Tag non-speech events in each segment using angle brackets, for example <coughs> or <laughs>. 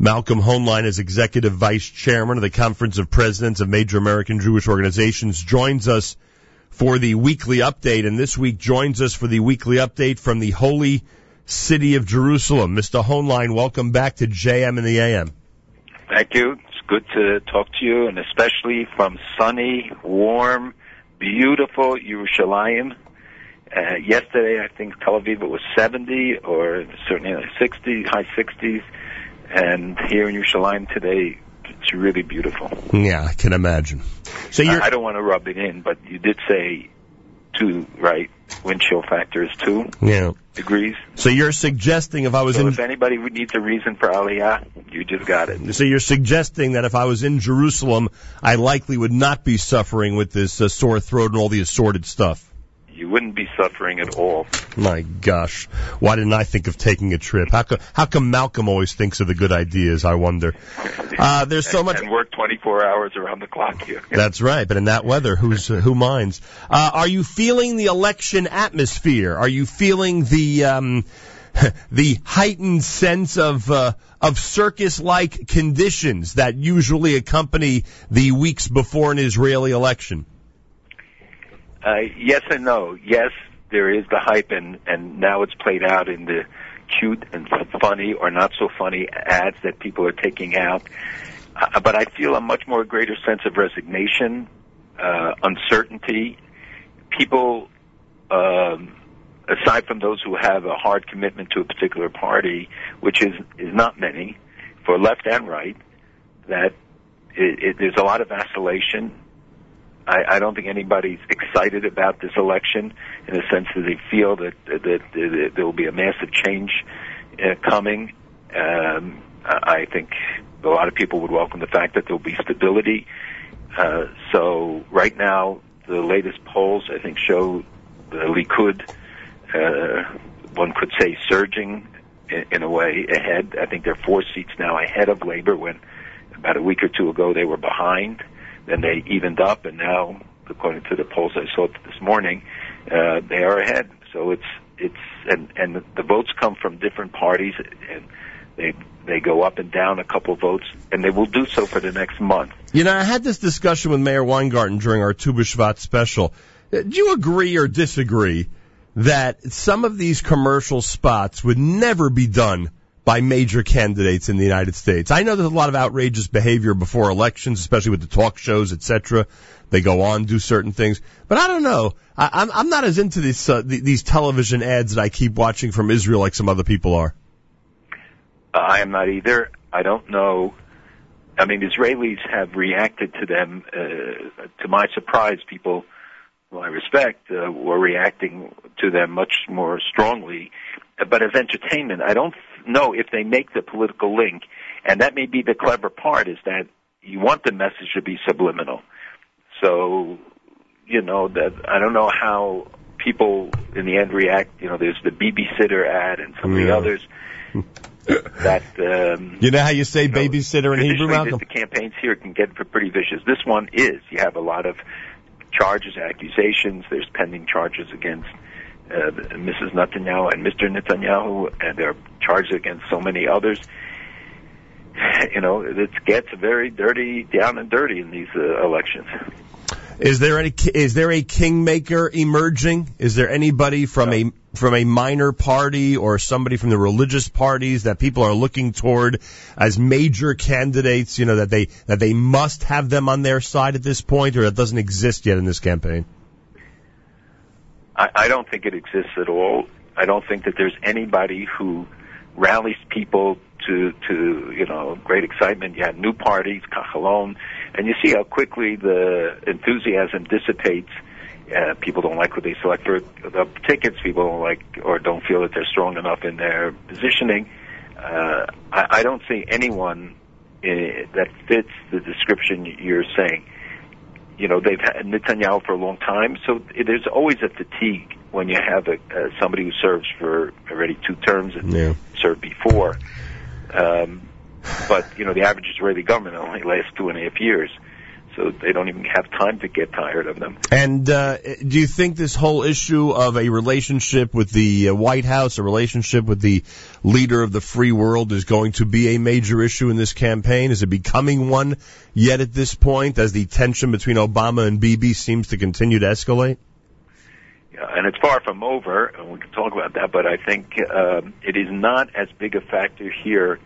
Malcolm Hoenlein is Executive Vice Chairman of the Conference of Presidents of Major American Jewish Organizations, joins us for the weekly update, and this week joins us for the weekly update from the Holy City of Jerusalem. Mr. Hoenlein, welcome back to JM in the AM. Thank you. It's good to talk to you, and especially from sunny, warm, beautiful Yerushalayim. Uh, yesterday, I think Tel Aviv was 70 or certainly 60, high 60s, and here in Yerushalayim today, it's really beautiful. Yeah, I can imagine. So you're, I, don't want to rub it in, but you did say two, right? Wind chill factor is two yeah. degrees. So you're suggesting if I was So in, if anybody needs a reason for Aliyah, you just got it. so you're suggesting that if I was in Jerusalem, I likely would not be suffering with this uh, sore throat and all the assorted stuff. You wouldn't be suffering at all. My gosh, why didn't I think of taking a trip? How come, how come Malcolm always thinks of the good ideas? I wonder. Uh, there's so much. <laughs> And work 24 hours around the clock here. <laughs> That's right, but in that weather, who's uh, who minds? Uh, are you feeling the election atmosphere? Are you feeling the um, <laughs> the heightened sense of uh, of circus-like conditions that usually accompany the weeks before an Israeli election? Uh, yes and no. Yes, there is the hype, and and now it's played out in the cute and funny or not so funny ads that people are taking out. Uh, but I feel a much more greater sense of resignation, uh, uncertainty. People, um, aside from those who have a hard commitment to a particular party, which is is not many, for left and right, that it, it, there's a lot of vacillation. I, I don't think anybody's excited about this election in the sense that they feel that that, that, there will be a massive change uh, coming. Um, I think a lot of people would welcome the fact that there will be stability. Uh, so right now, the latest polls I think show the Likud, uh, one could say, surging in, in a way ahead. I think they're four seats now ahead of Labor when about a week or two ago they were behind. Then they evened up, and now, according to the polls I saw this morning, uh, they are ahead. So it's it's and and the votes come from different parties, and they they go up and down a couple votes, and they will do so for the next month. You know, I had this discussion with Mayor Weingarten during our Tu B'Shvat special. Uh, Do you agree or disagree that some of these commercial spots would never be done by major candidates in the United States? I know there's a lot of outrageous behavior before elections, especially with the talk shows, etc. They go on, do certain things, but I don't know. I, I'm I'm not as into these uh, th- these television ads that I keep watching from Israel like some other people are. Uh, I am not either. I don't know. I mean, Israelis have reacted to them. Uh, to my surprise, people who I respect uh, were reacting to them much more strongly. But as entertainment, I don't know if they make the political link, and that may be the clever part: is that you want the message to be subliminal. So, you know, that I don't know how people in the end react. You know, there's the babysitter ad and some of the Yeah. others <laughs> that. Um, You know how you say you know, babysitter in Hebrew, Malcolm? The, the campaigns here can get pretty vicious. This one is. You have a lot of charges, accusations. There's pending charges against uh, Mrs. Netanyahu and Mr. Netanyahu, and there are charged against so many others. <sighs> You know, it gets very dirty, down and dirty in these uh, elections. Is there any is there a kingmaker emerging? Is there anybody from a from a minor party or somebody from the religious parties that people are looking toward as major candidates? You know that they that they must have them on their side at this point, or that doesn't exist yet in this campaign. I, I don't think it exists at all. I don't think that there's anybody who rallies people to to you know great excitement. You have new parties, Kachalon, and you see how quickly the enthusiasm dissipates. Uh, people don't like what they select for the tickets. People don't like or don't feel that they're strong enough in their positioning. Uh, I, I don't see anyone uh, that fits the description you're saying. You know, they've had Netanyahu for a long time, so there's always a fatigue when you have a, uh, somebody who serves for already two terms and Yeah. served before. Um, but you know, the average Israeli government only lasts two and a half years, so they don't even have time to get tired of them. And uh, do you think this whole issue of a relationship with the uh, White House, a relationship with the leader of the free world, is going to be a major issue in this campaign? Is it becoming one yet at this point, as the tension between Obama and Bibi seems to continue to escalate? And it's far from over, and we can talk about that. But I think um, it is not as big a factor here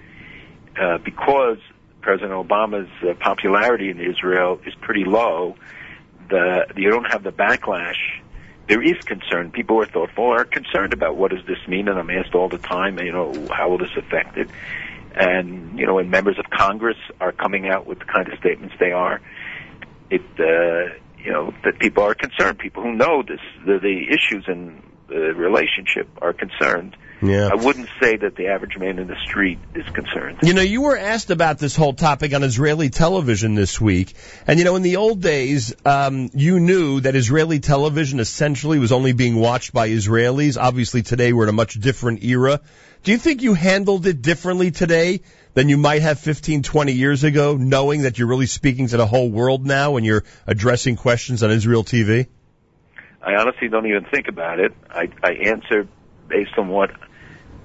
uh, because President Obama's uh, popularity in Israel is pretty low. The you don't have the backlash. There is concern. People are thoughtful, are concerned about what does this mean, and I'm asked all the time, you know, how will this affect it? And you know, when members of Congress are coming out with the kind of statements they are, it uh, you know that people are concerned. People who know this, the, the issues in the relationship are concerned. Yeah. I wouldn't say that the average man in the street is concerned. You know, you were asked about this whole topic on Israeli television this week, and you know, in the old days, um, you knew that Israeli television essentially was only being watched by Israelis. Obviously, today we're in a much different era. Do you think you handled it differently today than you might have 15, 20 years ago, knowing that you're really speaking to the whole world now when you're addressing questions on Israel TV? I honestly don't even think about it. I, I answer based on what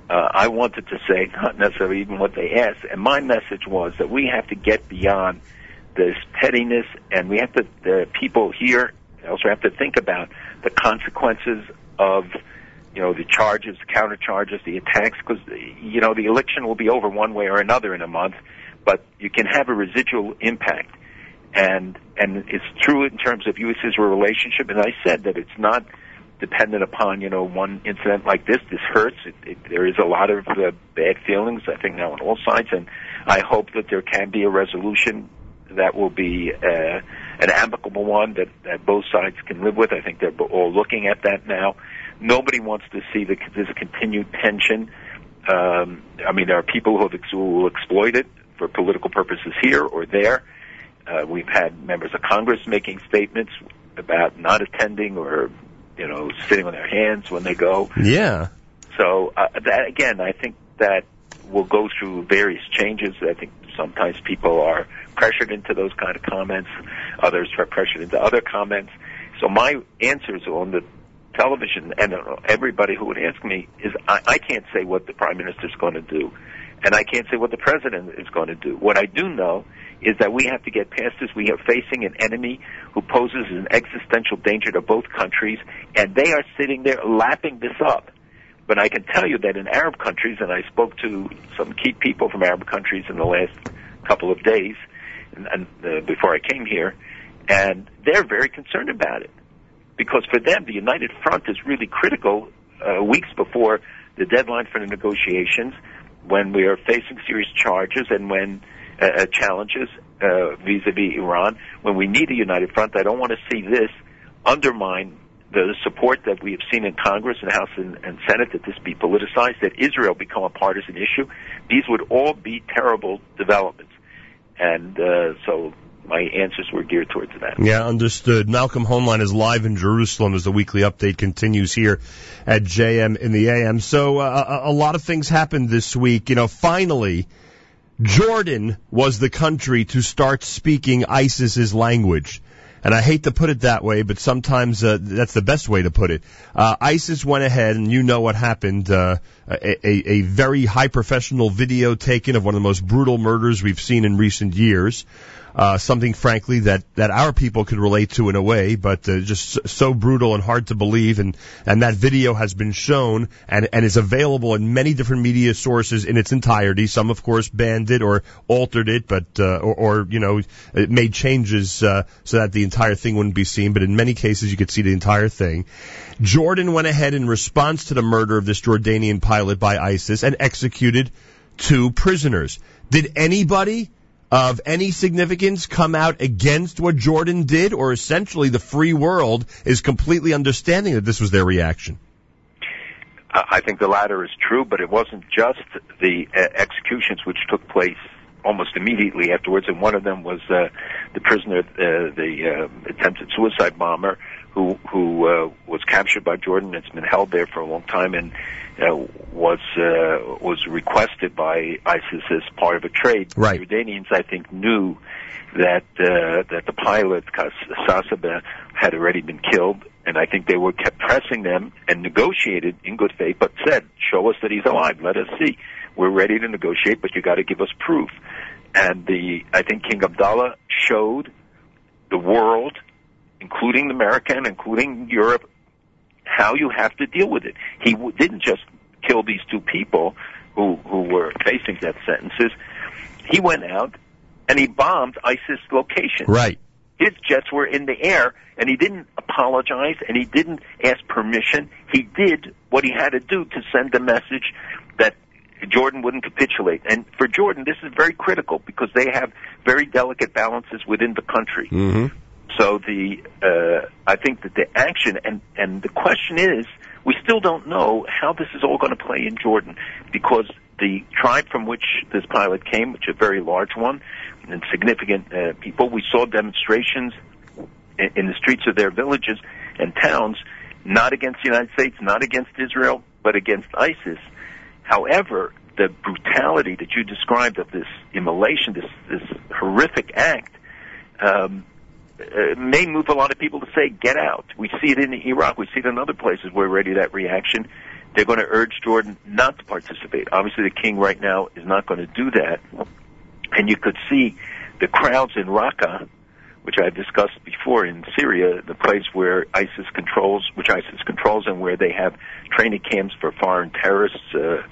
uh, I wanted to say, not necessarily even what they asked. And my message was that we have to get beyond this pettiness, and we have to. The people here also have to think about the consequences of, you know, the charges, the counter charges, the attacks, because you know the election will be over one way or another in a month, but you can have a residual impact. And and it's true in terms of U.S.-Israel relationship. And I said that it's not dependent upon you know one incident like this. This hurts. It, it, there is a lot of uh, bad feelings, I think, now on all sides, and I hope that there can be a resolution that will be uh, an amicable one that, that both sides can live with. I think they're all looking at that now. Nobody wants to see the, this continued tension. Um, I mean, there are people who, have, who will exploit it for political purposes here or there. Uh, we've had members of Congress making statements about not attending or you know, sitting on their hands when they go. Yeah. So uh, that again, I think that will go through various changes. I think sometimes people are pressured into those kind of comments. Others are pressured into other comments. So my answers on the television and everybody who would ask me is I, I can't say what the prime minister is going to do, and I can't say what the president is going to do. What I do know is that we have to get past this. We are facing an enemy who poses an existential danger to both countries, and they are sitting there lapping this up. But I can tell you that in Arab countries, and I spoke to some key people from Arab countries in the last couple of days, and, and uh, before I came here, and they're very concerned about it because for them, the United Front is really critical. Uh, weeks before the deadline for the negotiations, when we are facing serious charges, and when uh, uh, challenges uh, vis-a-vis Iran. When we need a united front, I don't want to see this undermine the support that we have seen in Congress and House and, and Senate that this be politicized, that Israel become a partisan issue. These would all be terrible developments. And uh, so my answers were geared towards that. Yeah, understood. Malcolm Hoenlein is live in Jerusalem as the weekly update continues here at JM in the AM. So uh, a lot of things happened this week. You know, finally, Jordan was the country to start speaking ISIS's language. And I hate to put it that way, but sometimes uh, that's the best way to put it. Uh, ISIS went ahead, and you know what happened. Uh, a, a, a very high professional video taken of one of the most brutal murders we've seen in recent years uh, something frankly that, that our people could relate to in a way, but uh, just so brutal and hard to believe. And, and that video has been shown and, and is available in many different media sources in its entirety. Some, of course, banned it or altered it, but, uh, or, or, you know, made changes, uh, so that the entire thing wouldn't be seen. But in many cases, you could see the entire thing. Jordan went ahead in response to the murder of this Jordanian pilot by ISIS and executed two prisoners. Did anybody of any significance come out against what Jordan did, or essentially the free world is completely understanding that this was their reaction? I think the latter is true, but it wasn't just the uh, executions which took place almost immediately afterwards, and one of them was uh, the prisoner, uh, the uh, attempted suicide bomber, who who uh, was captured by Jordan. It's been held there for a long time and uh, was uh, was requested by ISIS as part of a trade. Right. The Jordanians, I think, knew that uh, that the pilot Sasaba had already been killed, and I think they were kept pressing them and negotiated in good faith, but said, "Show us that he's alive. Let us see. We're ready to negotiate, but you got to give us proof." And the I think King Abdullah showed the world, including America and including Europe, how you have to deal with it. He w- didn't just kill these two people who who were facing death sentences. He went out and he bombed ISIS locations. Right. His jets were in the air, and he didn't apologize, and he didn't ask permission. He did what he had to do to send the message that Jordan wouldn't capitulate. And for Jordan, this is very critical because they have very delicate balances within the country. Mm-hmm. So the uh, I think that the action and and the question is, we still don't know how this is all going to play in Jordan because the tribe from which this pilot came, which is a very large one and significant uh, people, we saw demonstrations in, in the streets of their villages and towns, not against the United States, not against Israel, but against ISIS. However, the brutality that you described of this immolation, this this horrific act, um, uh, may move a lot of people to say, "Get out." We see it in Iraq. We see it in other places where already that reaction. They're going to urge Jordan not to participate. Obviously, the king right now is not going to do that, and you could see the crowds in Raqqa, which I've discussed before in Syria, the place where ISIS controls, which ISIS controls, and where they have training camps for foreign terrorists. Uh,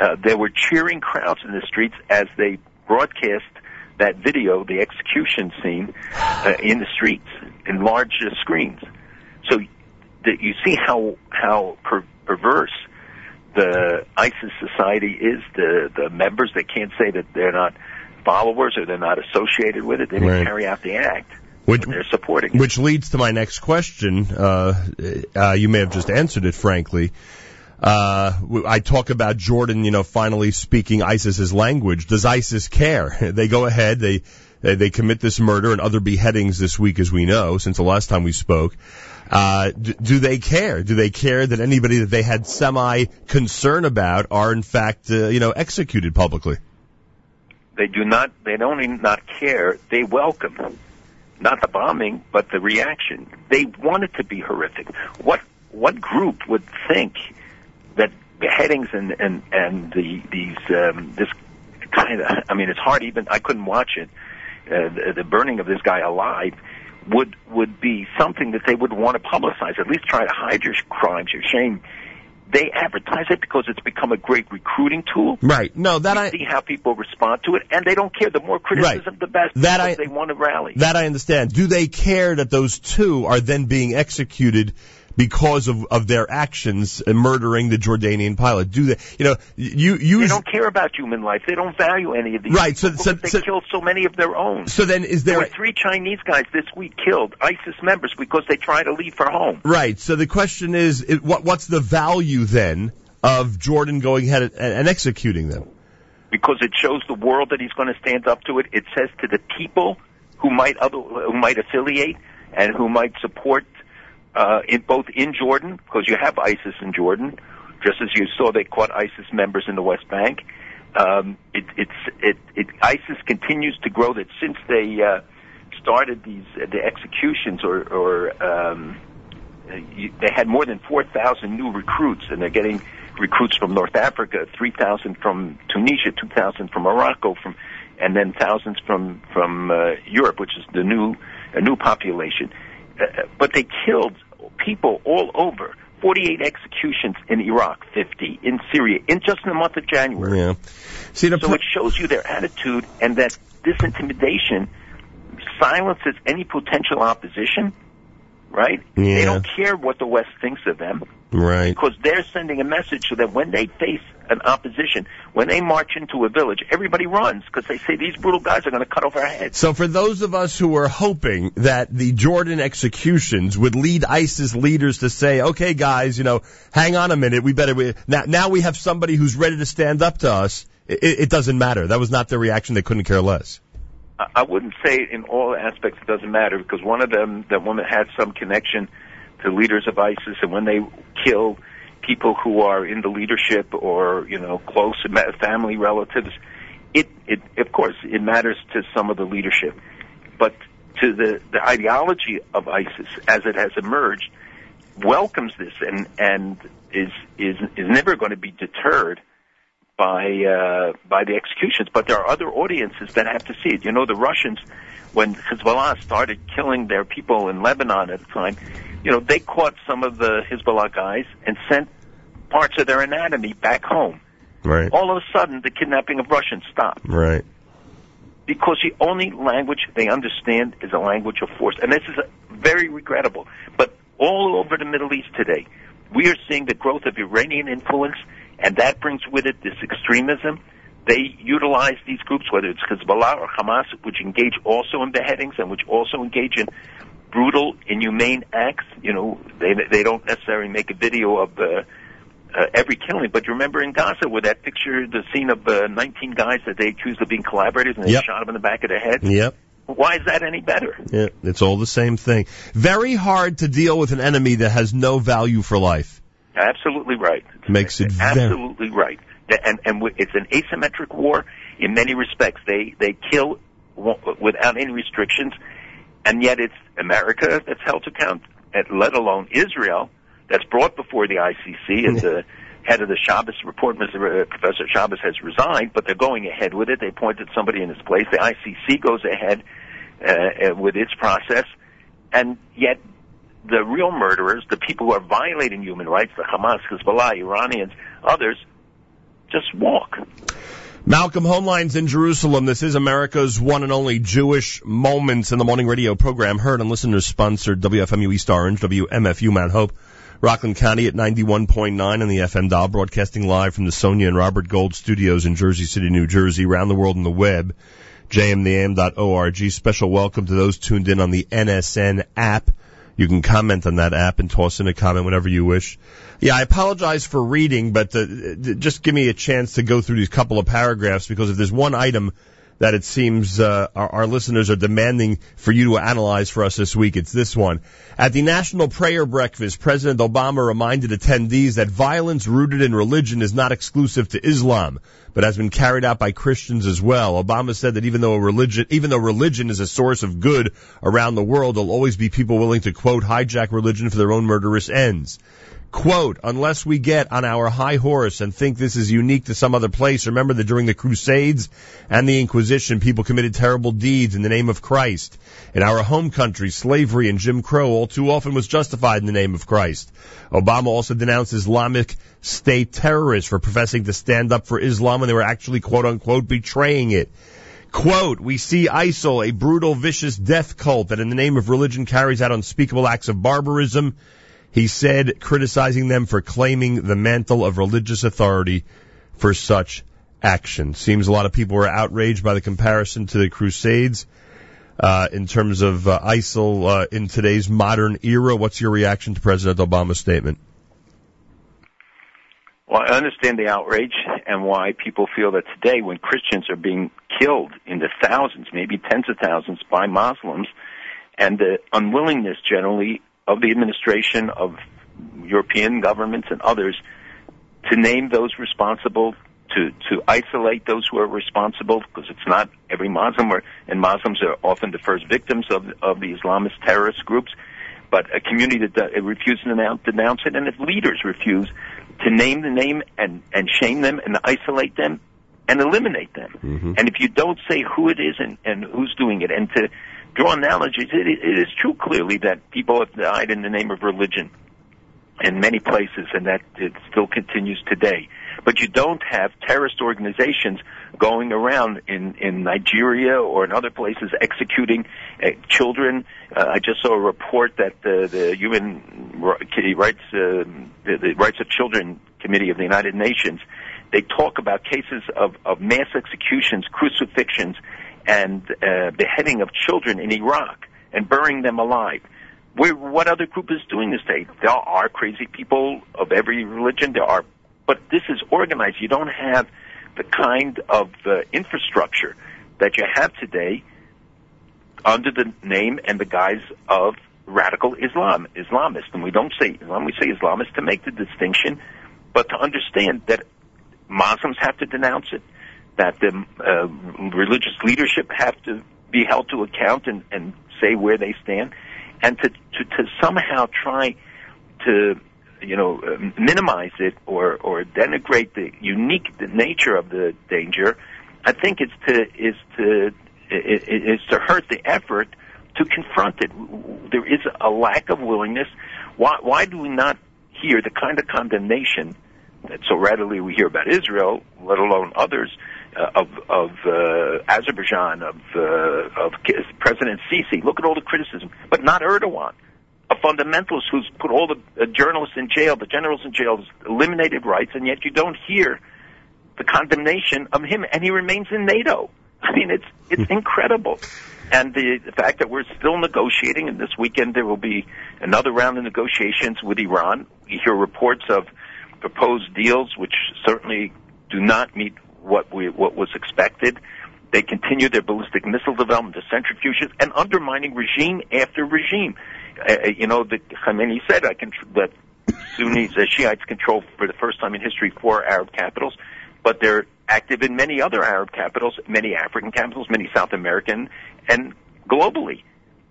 uh, there were cheering crowds in the streets as they broadcast that video, the execution scene, uh, in the streets in large uh, screens. So that you see how how per- perverse the ISIS society is. The the members they can't say that they're not followers or they're not associated with it. They didn't Right. carry out the act. Which, They're supporting it. which leads to my next question. Uh, uh, you may have just answered it, frankly. Uh, I talk about Jordan, you know, finally speaking ISIS's language. Does ISIS care? <laughs> They go ahead, they, they, they commit this murder and other beheadings this week, as we know, since the last time we spoke. Uh, do, do they care? Do they care that anybody that they had semi concern about are in fact, uh, you know, executed publicly? They do not. They don't not care. They welcome not the bombing, but the reaction. They want it to be horrific. What what group would think that beheadings and and and the these um, this kind of I mean it's hard even I couldn't watch it uh, the, the burning of this guy alive would would be something that they would want to publicize at least try to hide your crimes your shame they advertise it because it's become a great recruiting tool Right. No, that we I, see how people respond to it, and they don't care. The more criticism, the best. That I- they want to rally. That I understand. Do they care that those two are then being executed because of, of their actions in murdering the Jordanian pilot? Do they, you know, you, they you, don't care about human life. They don't value any of these. Right, so- so- because so- they killed so many of their own. so then is there there, were three Chinese guys this week killed, ISIS members, because they tried to leave for home. right, so the question is, it, what, what's the value then of Jordan going ahead and, and executing them? because it shows the world that he's going to stand up to it. It says to the people who might other, who might affiliate and who might support uh, in both in Jordan because you have ISIS in Jordan, just as you saw they caught ISIS members in the West Bank. Um, it, it's it, it ISIS continues to grow. That since they uh, started these uh, the executions or or um, you, they had more than four thousand new recruits, and they're getting recruits from North Africa, three thousand from Tunisia, two thousand from Morocco, from and then thousands from from uh, Europe, which is the new a new population. But they killed people all over. 48 executions in Iraq, 50 in Syria, in just in the month of January. Yeah. See, So it shows you their attitude and that this intimidation silences any potential opposition, right? They don't care what the West thinks of them right. because they're sending a message so that when they face an opposition, when they march into a village, everybody runs because they say these brutal guys are going to cut off our heads. So for those of us who were hoping that the Jordan executions would lead ISIS leaders to say, okay guys, you know, hang on a minute, we better, we, now, now we have somebody who's ready to stand up to us, it, it doesn't matter. That was not their reaction. They couldn't care less. I I wouldn't say in all aspects it doesn't matter because one of them, that woman had some connection the leaders of ISIS, and when they kill people who are in the leadership or you know close family relatives, it it of course it matters to some of the leadership, but to the the ideology of ISIS as it has emerged welcomes this and and is is is never going to be deterred by uh, by the executions. But there are other audiences that have to see it. You know, the Russians, when Hezbollah started killing their people in Lebanon at the time, you know, they caught some of the Hezbollah guys and sent parts of their anatomy back home. Right. All of a sudden, the kidnapping of Russians stopped. Right. Because the only language they understand is a language of force. And this is very regrettable. But all over the Middle East today, we are seeing the growth of Iranian influence, and that brings with it this extremism. They utilize these groups, whether it's Hezbollah or Hamas, which engage also in beheadings and which also engage in brutal, inhumane acts. You know, they they don't necessarily make a video of uh, uh, every killing, but you remember in Gaza where that picture, the scene of uh, 19 guys that they accused of being collaborators and they Yep. shot them in the back of the head. Yep. Why is that any better? Yeah. It's all the same thing. Very hard to deal with an enemy that has no value for life. Absolutely right. Makes it very- absolutely right. And and it's an asymmetric war in many respects. They they kill without any restrictions, and yet it's America that's held to account, let alone Israel that's brought before the ICC. And the head of the Schabas report, Mr. uh, Professor Schabas, has resigned, but they're going ahead with it. They appointed somebody in his place. The ICC goes ahead uh, uh, with its process, and yet the real murderers, the people who are violating human rights, the Hamas, Hezbollah, Iranians, others, just walk. Malcolm Hoenlein in Jerusalem. This is America's one and only Jewish Moments in the Morning radio program, heard on listeners sponsored WFMU East Orange, WMFU Mount Hope, Rockland County at 91.9 on the FM dial, broadcasting live from the Sonia and Robert Gold studios in Jersey City, New Jersey, around the world on the web, jmintheam.org. Special welcome to those tuned in on the NSN app. You can comment on that app and toss in a comment whenever you wish. Yeah, I apologize for reading, but uh, just give me a chance to go through these couple of paragraphs because if there's one item that it seems uh, our, our listeners are demanding for you to analyze for us this week, it's this one. At the National Prayer Breakfast, President Obama reminded attendees that violence rooted in religion is not exclusive to Islam, but has been carried out by Christians as well. Obama said that even though religion, even though religion is a source of good around the world, there'll always be people willing to quote hijack religion for their own murderous ends. Quote, unless we get on our high horse and think this is unique to some other place, remember that during the Crusades and the Inquisition, people committed terrible deeds in the name of Christ. In our home country, slavery and Jim Crow all too often was justified in the name of Christ. Obama also denounced Islamic State terrorists for professing to stand up for Islam when they were actually quote unquote betraying it. Quote, we see ISIL, a brutal, vicious death cult that in the name of religion carries out unspeakable acts of barbarism. He said, criticizing them for claiming the mantle of religious authority for such action. Seems a lot of people were outraged by the comparison to the Crusades uh, in terms of uh, ISIL uh, in today's modern era. What's your reaction to President Obama's statement? Well, I understand the outrage and why people feel that today, when Christians are being killed in the thousands, maybe tens of thousands, by Muslims, and the unwillingness generally of the administration of European governments and others to name those responsible, to to isolate those who are responsible, because it's not every Muslim, or, and Muslims are often the first victims of of the Islamist terrorist groups. But a community that uh, refuses to denounce, denounce it, and if leaders refuse to name the name and and shame them and isolate them and eliminate them, Mm-hmm. and if you don't say who it is and and who's doing it, and to draw analogies, it, it is true clearly that people have died in the name of religion in many places, and that it still continues today. But you don't have terrorist organizations going around in in Nigeria or in other places executing uh, children. Uh, I just saw a report that the the Human Rights uh, the, the Rights of Children Committee of the United Nations they talk about cases of, of mass executions, crucifixions, and uh, beheading of children in Iraq and burying them alive. What other group is doing this today? There are crazy people of every religion. There are, but this is organized. You don't have the kind of uh, infrastructure that you have today under the name and the guise of radical Islam, Islamist, and we don't say Islam, we say Islamist to make the distinction, but to understand that Muslims have to denounce it, that the uh, religious leadership have to be held to account and, and say where they stand, and to, to, to somehow try to you know minimize it or or denigrate the unique nature of the danger, I think it's to is to is to hurt the effort to confront it. There is a lack of willingness. Why why do we not hear the kind of condemnation that so readily we hear about Israel, let alone others? Uh, of of uh, Azerbaijan, of uh, of President Sisi. Look at all the criticism, but not Erdogan, a fundamentalist who's put all the uh, journalists in jail, the generals in jail, eliminated rights, and yet you don't hear the condemnation of him, and he remains in NATO. <laughs> I mean, it's it's hmm. incredible. And the, the fact that we're still negotiating, and this weekend there will be another round of negotiations with Iran. We hear reports of proposed deals which certainly do not meet what we what was expected. They continue their ballistic missile development, the centrifuges, and undermining regime after regime. Uh, you know, the Khamenei said I can, that Sunnis, <laughs> uh, Shiites control for the first time in history four Arab capitals, but they're active in many other Arab capitals, many African capitals, many South American, and globally.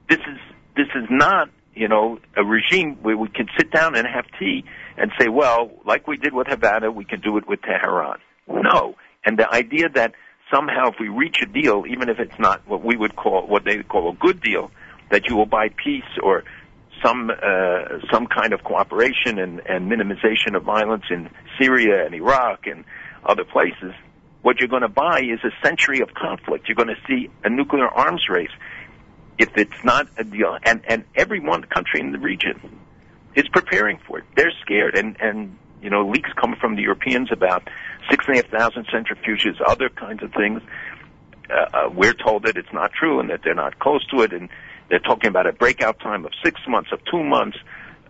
This is this is not you know a regime where we can sit down and have tea and say, well, like we did with Havana, we can do it with Tehran. No, and the idea that somehow if we reach a deal, even if it's not what we would call, what they would call a good deal, that you will buy peace or some uh, some kind of cooperation and, and minimization of violence in Syria and Iraq and other places. What you're going to buy is a century of conflict. You're going to see a nuclear arms race if it's not a deal. And and every one country in the region is preparing for it. They're scared, and and you know leaks come from the Europeans about six and a half thousand centrifuges, other kinds of things. Uh, uh, we're told that it's not true and that they're not close to it, and they're talking about a breakout time of six months, of two months.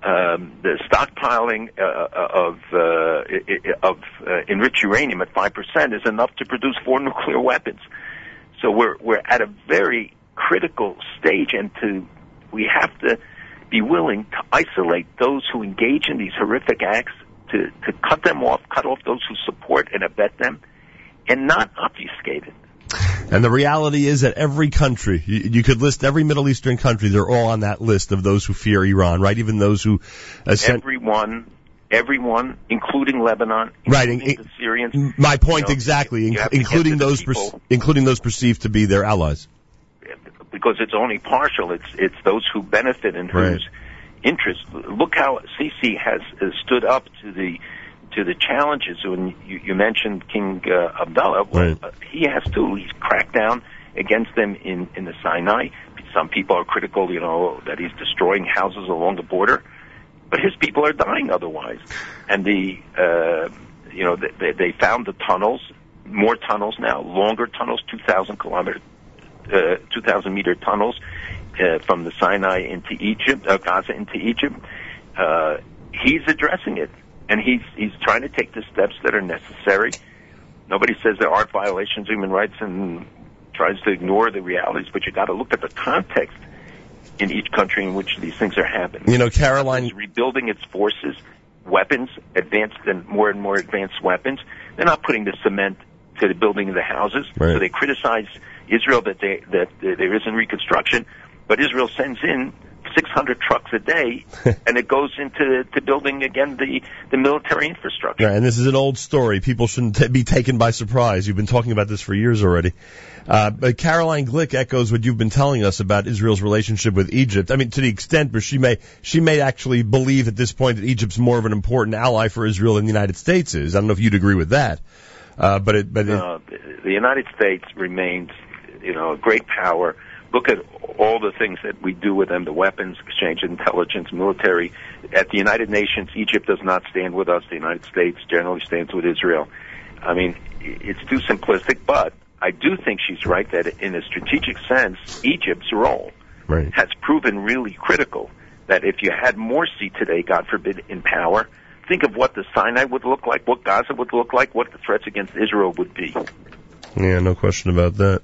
Um, the stockpiling uh, uh of uh, of uh, enriched uranium at five percent is enough to produce four nuclear weapons. So we're we're at a very critical stage, and to we have to be willing to isolate those who engage in these horrific acts to, to cut them off, cut off those who support and abet them, and not obfuscate it. And the reality is that every country, you, you, could list every Middle Eastern country, they're all on that list of those who fear Iran, right? Even those who... Ascent- everyone, everyone, including Lebanon, including right, the Syrians. My point you know, exactly, you including those, including those perceived to be their allies. Because it's only partial. It's it's those who benefit and right. whose interest. Look how Sisi has uh, stood up to the to the challenges. When you, you mentioned King uh, Abdullah, well, right. uh, he has to. He's cracked down against them in in the Sinai. Some people are critical, you know, that he's destroying houses along the border, but his people are dying otherwise. And the uh, you know they, they found the tunnels, more tunnels now, longer tunnels, two thousand kilometer, uh, two thousand meter tunnels uh, from the Sinai into Egypt, uh, Gaza into Egypt. Uh, he's addressing it, and he's he's trying to take the steps that are necessary. Nobody says there aren't violations of human rights and tries to ignore the realities, but you got to look at the context in each country in which these things are happening. You know, Caroline is rebuilding its forces, weapons, advanced and more and more advanced weapons. They're not putting the cement to the building of the houses. Right. So they criticize Israel that they that there isn't reconstruction but Israel sends in 600 trucks a day, <laughs> and it goes into to building again the the military infrastructure. and this is an old story. People shouldn't t- be taken by surprise. You've been talking about this for years already. Uh, but Caroline Glick echoes what you've been telling us about Israel's relationship with Egypt. I mean, to the extent where she may she may actually believe at this point that Egypt's more of an important ally for Israel than the United States is. I don't know if you'd agree with that. Uh, but it, but it, the United States remains, you know, a great power look at all the things that we do with them, the weapons exchange, intelligence, military. At the United Nations, Egypt does not stand with us. The United States generally stands with Israel. I mean, it's too simplistic, but I do think she's right that in a strategic sense, Egypt's role right. has proven really critical. That if you had Morsi today, God forbid, in power, think of what the Sinai would look like, what Gaza would look like, what the threats against Israel would be. Yeah, no question about that.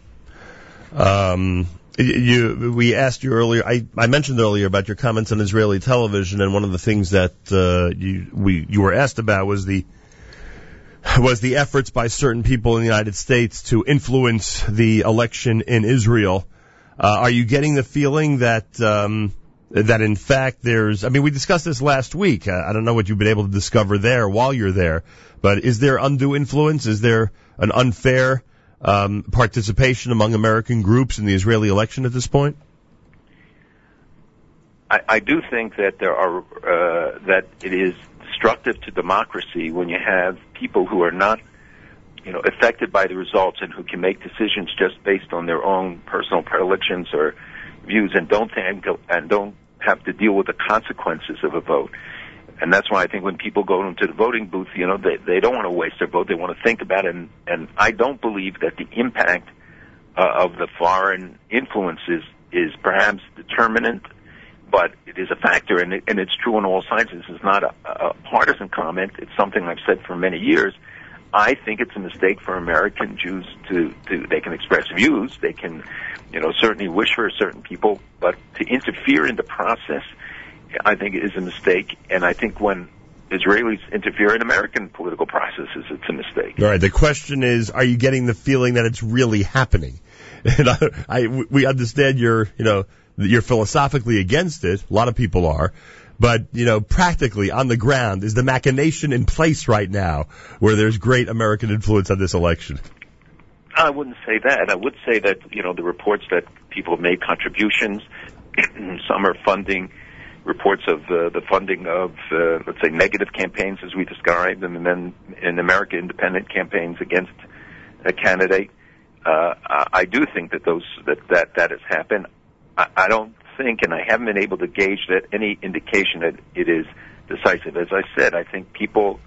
Um, You, we asked you earlier. I, I mentioned earlier about your comments on Israeli television, and one of the things that uh, you we you were asked about was the was the efforts by certain people in the United States to influence the election in Israel. Uh, are you getting the feeling that um, that in fact there's? I mean, we discussed this last week. I don't know what you've been able to discover there while you're there, but is there undue influence? Is there an unfair um, participation among American groups in the Israeli election at this point? I, I do think that there are uh, that it is destructive to democracy when you have people who are not, you know, affected by the results and who can make decisions just based on their own personal predilections or views and don't and don't have to deal with the consequences of a vote. And that's why I think when people go into the voting booth, you know, they they don't want to waste their vote. They want to think about it. And and I don't believe that the impact uh, of the foreign influences is perhaps determinant but it is a factor, and, it, and it's true on all sides. This is not a, a partisan comment. It's something I've said for many years. I think it's a mistake for American Jews to, to they can express views, they can, you know, certainly wish for certain people, but to interfere in the process, I think is a mistake. And I think when Israelis interfere in American political processes, it's a mistake. All right. The question is, are you getting the feeling that it's really happening? <laughs> And I, I we understand your, you know, you're philosophically against it. A lot of people are. But, you know, practically on the ground, is the machination in place right now where there's great American influence on this election? I wouldn't say that. I would say that, you know, the reports that people have made contributions, <clears throat> some are funding reports of uh, the funding of, uh, let's say, negative campaigns as we described them, and then in America, independent campaigns against a candidate. Uh, I do think that those that that that has happened. I, I don't think, and I haven't been able to gauge that any indication that it is decisive. As I said, I think people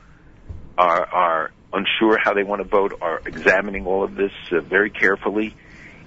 are are unsure how they want to vote, are examining all of this uh, very carefully,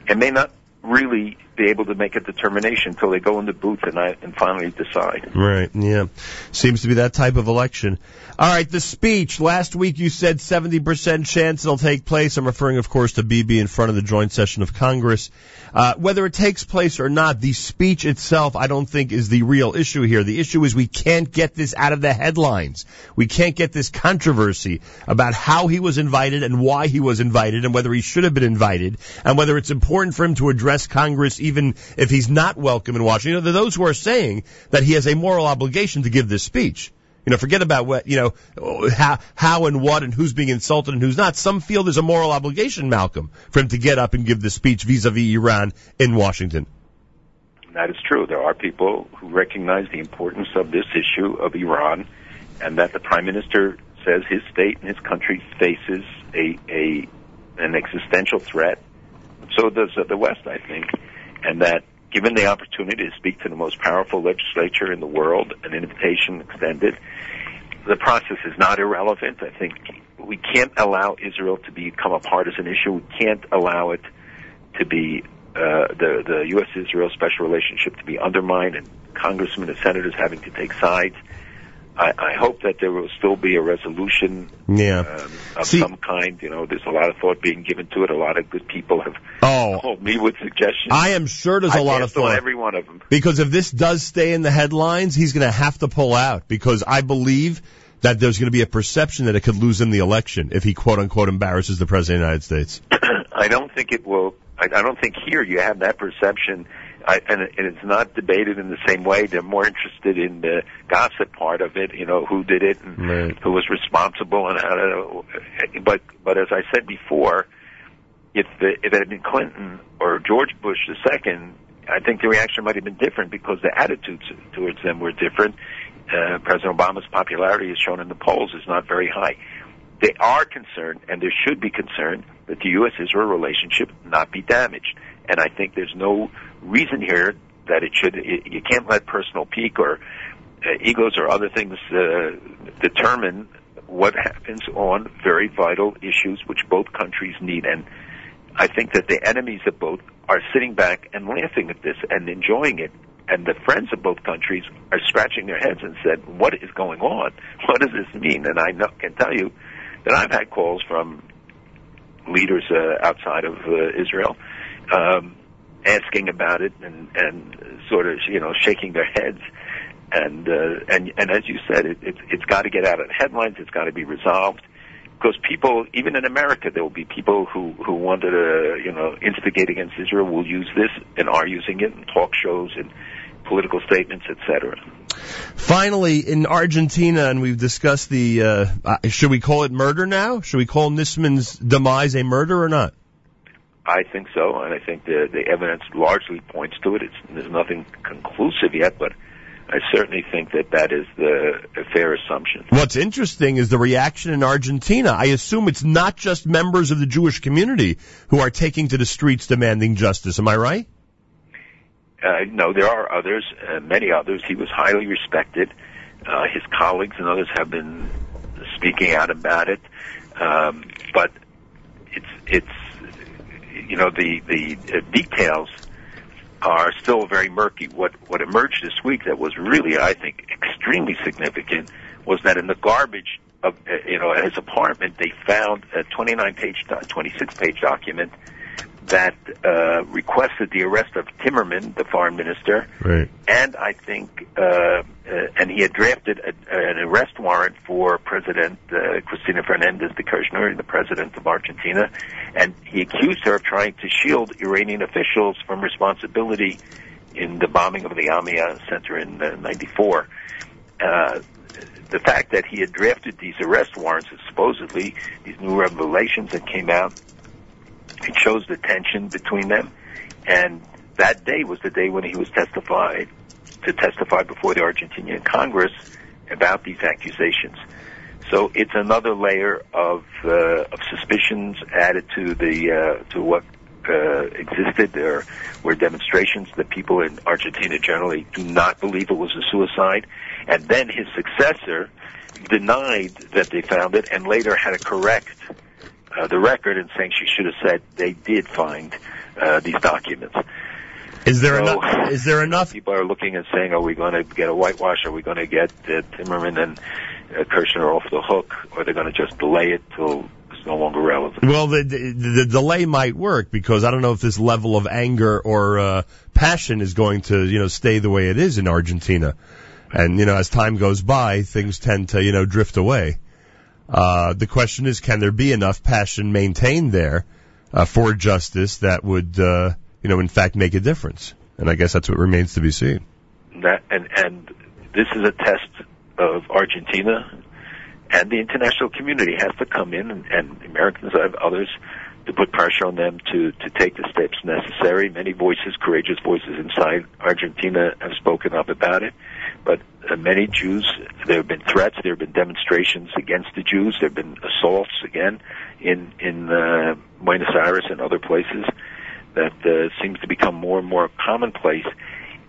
and may not really be able to make a determination until they go in the booth and, I, and finally decide. Right. Yeah. Seems to be that type of election. All right. The speech last week you said 70% chance it'll take place. I'm referring, of course, to Bibi in front of the joint session of Congress. Uh, whether it takes place or not, the speech itself, I don't think is the real issue here. The issue is we can't get this out of the headlines. We can't get this controversy about how he was invited and why he was invited and whether he should have been invited and whether it's important for him to address Congress even if he's not welcome in Washington. You know, those who are saying that he has a moral obligation to give this speech. You know, forget about what, you know, how, how and what and who's being insulted and who's not. Some feel there's a moral obligation, Malcolm, for him to get up and give this speech vis-a-vis Iran in Washington. That is true. There are people who recognize the importance of this issue of Iran and that the prime minister says his state and his country faces a, a, an existential threat. So does uh, the West, I think. And that given the opportunity to speak to the most powerful legislature in the world, an invitation extended. The process is not irrelevant. I think we can't allow Israel to become a partisan issue. We can't allow it to be uh, the the U.S. Israel special relationship to be undermined, and congressmen and senators having to take sides. I, I hope that there will still be a resolution yeah. um, of See, some kind. You know, there's a lot of thought being given to it. A lot of good people have oh, told me with suggestions. I am sure there's a I lot of thought. every one of them. Because if this does stay in the headlines, he's going to have to pull out. Because I believe that there's going to be a perception that it could lose him the election if he quote unquote embarrasses the president of the United States. <clears throat> I don't think it will. I, I don't think here you have that perception I, and, and it's not debated in the same way. They're more interested in the gossip part of it, you know, who did it and right. who was responsible and how to. But but as I said before, if the, if it had been Clinton or George Bush the second, I think the reaction might have been different because the attitudes towards them were different. Uh, President Obama's popularity, as shown in the polls, is not very high. They are concerned, and there should be concern, that the U.S.-Israel relationship not be damaged. And I think there's no reason here that it should. You can't let personal pique or uh, egos or other things uh, determine what happens on very vital issues which both countries need. And I think that the enemies of both are sitting back and laughing at this and enjoying it. And the friends of both countries are scratching their heads and said, "What is going on? <laughs> What does this mean?" And I know, can tell you that I've had calls from leaders uh, outside of uh, Israel um, asking about it and and sort of you know shaking their heads. And uh, and and as you said, it, it, it's got to get out of the headlines. It's got to be resolved because people, even in America, there will be people who who wanted to, you know, instigate against Israel will use this and are using it in talk shows and political statements, etc. Finally, in Argentina, and we've discussed the, uh, uh, should we call it murder now? Should we call Nisman's demise a murder or not? I think so, and I think the the evidence largely points to it. It's, there's nothing conclusive yet, but I certainly think that that is the a fair assumption. What's interesting is the reaction in Argentina. I assume it's not just members of the Jewish community who are taking to the streets demanding justice. Am I right? Uh, no, there are others, uh, many others. He was highly respected. Uh, his colleagues and others have been speaking out about it, um, but it's it's you know the the details are still very murky. What what emerged this week that was really, I think, extremely significant was that in the garbage of uh, you know at his apartment they found a 29 page, 26 page document that uh, requested the arrest of Timerman, the foreign minister, right. and I think, uh, uh, and he had drafted a, an arrest warrant for President uh, Cristina Fernandez de Kirchner, the president of Argentina, and he accused her of trying to shield Iranian officials from responsibility in the bombing of the AMIA Center in '94. Uh, the fact that he had drafted these arrest warrants, supposedly these new revelations that came out it shows the tension between them. And that day was the day when he was testified to testify before the Argentinian Congress about these accusations. So it's another layer of uh, of suspicions added to the uh, to what uh, existed. There were demonstrations that people in Argentina generally do not believe it was a suicide, and then his successor denied that they found it, and later had to correct uh, the record and saying she should have said they did find uh, these documents. Is there so, enough? Is there enough? People are looking and saying, "Are we going to get a whitewash? Are we going to get uh, Timerman and uh, Kirchner off the hook, or they're going to just delay it till it's no longer relevant?" Well, the, the, the delay might work because I don't know if this level of anger or uh, passion is going to, you know, stay the way it is in Argentina. And you know, as time goes by, things tend to, you know, drift away. Uh, the question is, can there be enough passion maintained there uh, for justice that would, uh, you know, in fact, make a difference? And I guess that's what remains to be seen. That, and and this is a test of Argentina, and the international community has to come in, and, and Americans others to put pressure on them to to take the steps necessary. Many voices, courageous voices inside Argentina, have spoken up about it. But uh, many Jews, there have been threats, there have been demonstrations against the Jews, there have been assaults again in in uh, Buenos Aires and other places that uh, seems to become more and more commonplace.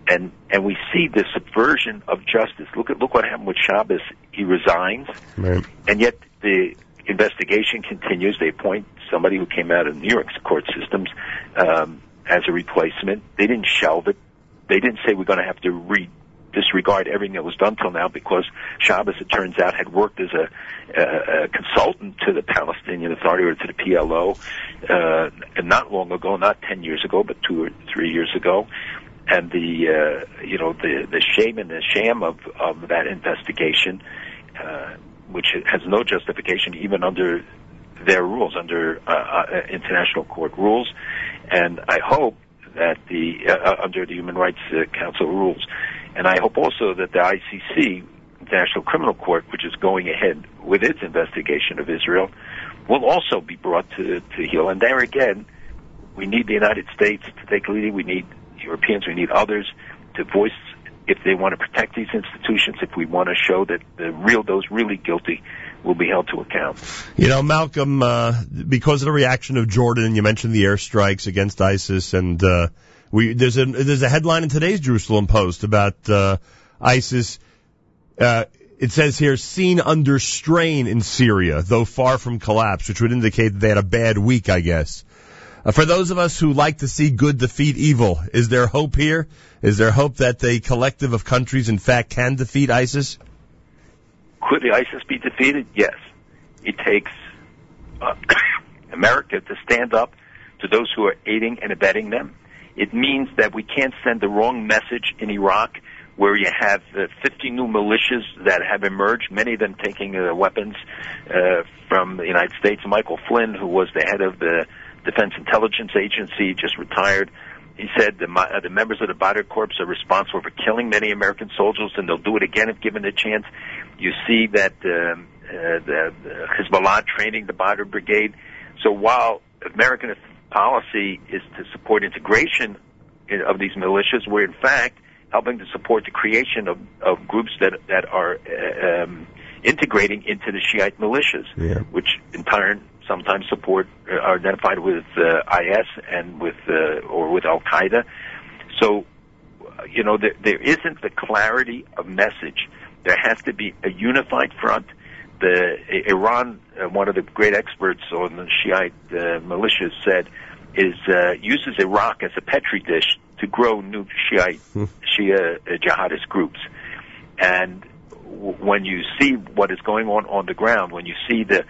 And and we see the subversion of justice. Look at look what happened with Schabas. He resigns, right. and yet the investigation continues. They appoint somebody who came out of New York's court systems um, as a replacement. They didn't shelve it. They didn't say we're going to have to re disregard everything that was done till now because Schabas, it turns out, had worked as a, a, a consultant to the Palestinian Authority or to the PLO, uh, not long ago, not 10 years ago, but two or three years ago. And the, uh, you know, the, the shame and the sham of, of that investigation, uh, which has no justification even under their rules, under uh, uh, international court rules. And I hope that the, uh, uh under the Human Rights uh, Council rules, and I hope also that the ICC, International Criminal Court, which is going ahead with its investigation of Israel, will also be brought to, to heel. And there again, we need the United States to take lead. We need Europeans. We need others to voice if they want to protect these institutions. If we want to show that the real those really guilty will be held to account. You know, Malcolm, uh, because of the reaction of Jordan, you mentioned the airstrikes against ISIS and. Uh, we there's a there's a headline in today's Jerusalem Post about uh, ISIS. Uh, it says here, seen under strain in Syria, though far from collapse, which would indicate that they had a bad week, I guess. Uh, for those of us who like to see good defeat evil, is there hope here? Is there hope that the collective of countries, in fact, can defeat ISIS? Could ISIS be defeated? Yes. It takes uh, <coughs> America to stand up to those who are aiding and abetting them It means that we can't send the wrong message in Iraq where you have uh, 50 new militias that have emerged, many of them taking uh, weapons uh, from the United States. Michael Flynn, who was the head of the Defense Intelligence Agency, just retired. He said the, uh, the members of the Badr Corps are responsible for killing many American soldiers, and they'll do it again if given a chance. You see that um, uh, the, the Hezbollah training the Badr Brigade. So while American policy is to support integration of these militias, we're in fact helping to support the creation of, of groups that that are uh, um, integrating into the Shiite militias, Yeah. which in turn sometimes support uh, are identified with uh, IS and with uh, or with Al Qaeda. So, you know, there, there isn't the clarity of message. There has to be a unified front. The Iran, uh, one of the great experts on the Shiite uh, militias, said is uh, uses Iraq as a petri dish to grow new Shiite Shia uh, jihadist groups. And w- when you see what is going on on the ground, when you see the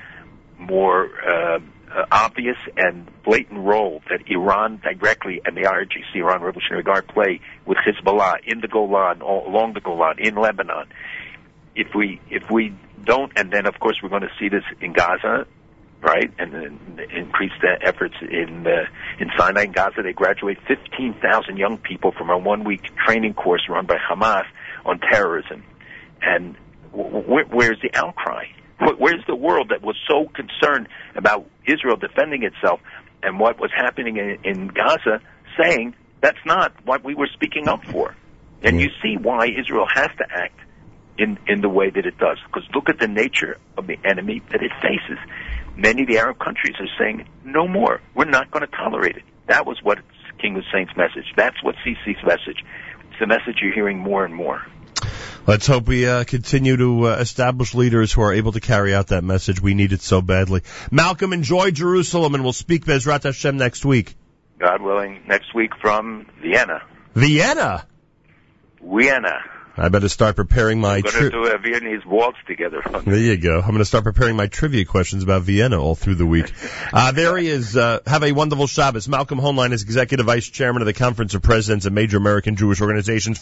more uh, uh, obvious and blatant role that Iran directly and the IRGC, Iran Revolutionary Guard, play with Hezbollah in the Golan, along the Golan, in Lebanon. If we if we don't, and then of course we're going to see this in Gaza, right, and then increase the efforts in uh, in Sinai and Gaza. They graduate 15,000 young people from a one-week training course run by Hamas on terrorism, and w- w- where's the outcry? Wh- Where's the world that was so concerned about Israel defending itself and what was happening in, in Gaza, saying that's not what we were speaking up for? And you see why Israel has to act in in the way that it does. Because look at the nature of the enemy that it faces. Many of the Arab countries are saying, "No more. We're not going to tolerate it." That was what King Hussein's message. That's what Sisi's message. It's the message you're hearing more and more. Let's hope we uh, continue to uh, establish leaders who are able to carry out that message. We need it so badly. Malcolm, enjoy Jerusalem, and we'll speak Bezrat Hashem next week. God willing, next week from Vienna. Vienna. Vienna. I better start preparing my. We're going Tri- to do a Viennese waltz together. <laughs> there you go. I'm going to start preparing my trivia questions about Vienna all through the week. <laughs> Uh, there he is. Uh, have a wonderful Shabbos. Malcolm Hoenlein is Executive Vice Chairman of the Conference of Presidents of Major American Jewish Organizations.